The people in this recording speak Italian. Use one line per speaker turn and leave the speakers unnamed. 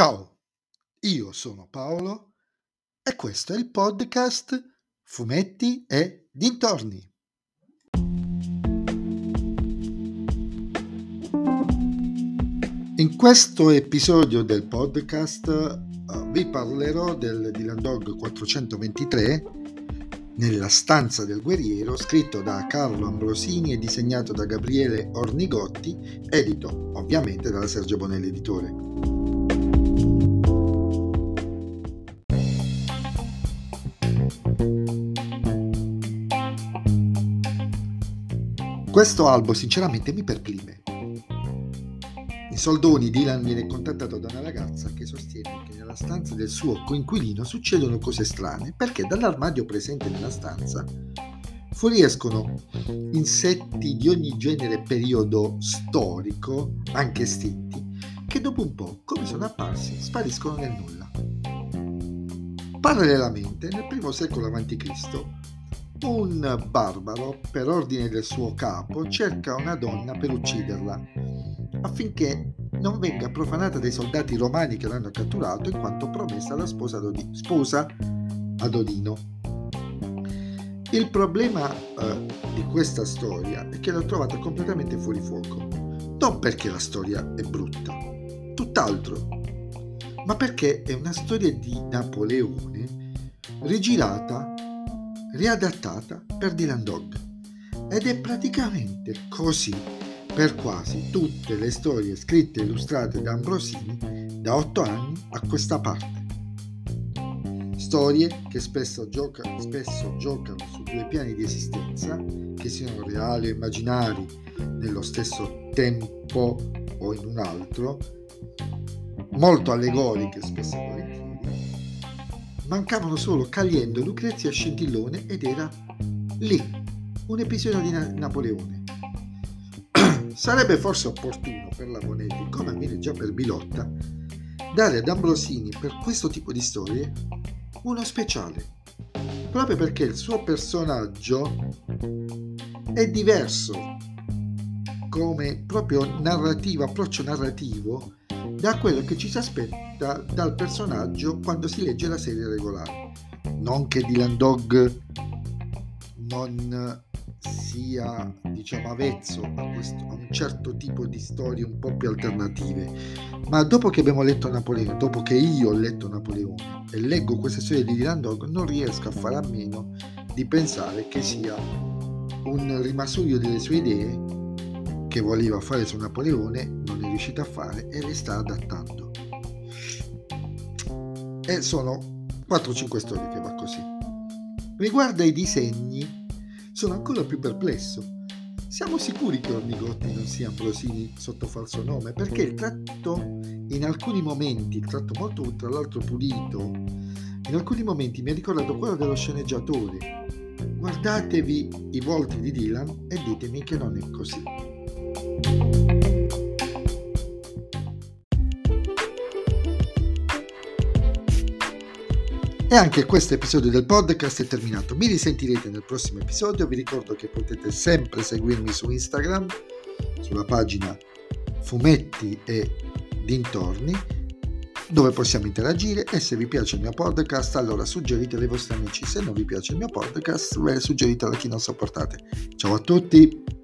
Ciao, io sono Paolo e questo è il podcast Fumetti e Dintorni. In questo episodio del podcast uh, vi parlerò del Dylan Dog 423 nella stanza del guerriero, scritto da Carlo Ambrosini e disegnato da Gabriele Ornigotti, edito ovviamente dalla Sergio Bonelli Editore. Questo albo sinceramente mi perplime soldoni Dylan viene contattato da una ragazza che sostiene che nella stanza del suo coinquilino succedono cose strane perché dall'armadio presente nella stanza fuoriescono insetti di ogni genere periodo storico, anche estinti, che dopo un po', come sono apparsi, spariscono nel nulla. Parallelamente, nel primo secolo a.C., un barbaro, per ordine del suo capo, cerca una donna per ucciderla, affinché non venga profanata dai soldati romani che l'hanno catturato in quanto promessa alla sposa, Dodi- sposa ad Odino. Il problema eh, di questa storia è che l'ho trovata completamente fuori fuoco, non perché la storia è brutta, tutt'altro, ma perché è una storia di Napoleone rigirata riadattata per Dylan Dog. Ed è praticamente così per quasi tutte le storie scritte e illustrate da Ambrosini da otto anni a questa parte. Storie che spesso, gioca, spesso giocano su due piani di esistenza, che siano reali o immaginari nello stesso tempo o in un altro, molto allegoriche spesso e volentieri, Mancavano solo Caliendo, Lucrezia Scintillone ed era lì, un episodio di Na- Napoleone. Sarebbe forse opportuno per la Bonetti, come avviene già per Bilotta, dare ad Ambrosini per questo tipo di storie uno speciale, proprio perché il suo personaggio è diverso come proprio narrativo, approccio narrativo da quello che ci si aspetta dal personaggio quando si legge la serie regolare. Non che Dylan Dog non sia diciamo avvezzo a, questo, a un certo tipo di storie un po' più alternative ma dopo che abbiamo letto Napoleone dopo che io ho letto Napoleone e leggo queste storie di Dylan Dog non riesco a fare a meno di pensare che sia un rimasuglio delle sue idee che voleva fare su Napoleone non è riuscito a fare e le sta adattando. E sono 4-5 storie che va così. Riguardo ai disegni, sono ancora più perplesso. Siamo sicuri che Ornigotti non sia Ambrosini sotto falso nome? Perché il tratto, in alcuni momenti, il tratto molto tra l'altro pulito, in alcuni momenti mi ha ricordato quello dello sceneggiatore. Guardatevi i volti di Dylan e ditemi che non è così. E anche questo episodio del podcast è terminato. Mi risentirete nel prossimo episodio. Vi ricordo che potete sempre seguirmi su Instagram, sulla pagina Fumetti e Dintorni, dove possiamo interagire. E se vi piace il mio podcast, allora suggeritelo ai vostri amici. Se non vi piace il mio podcast, suggeritelo a chi non sopportate. Ciao a tutti!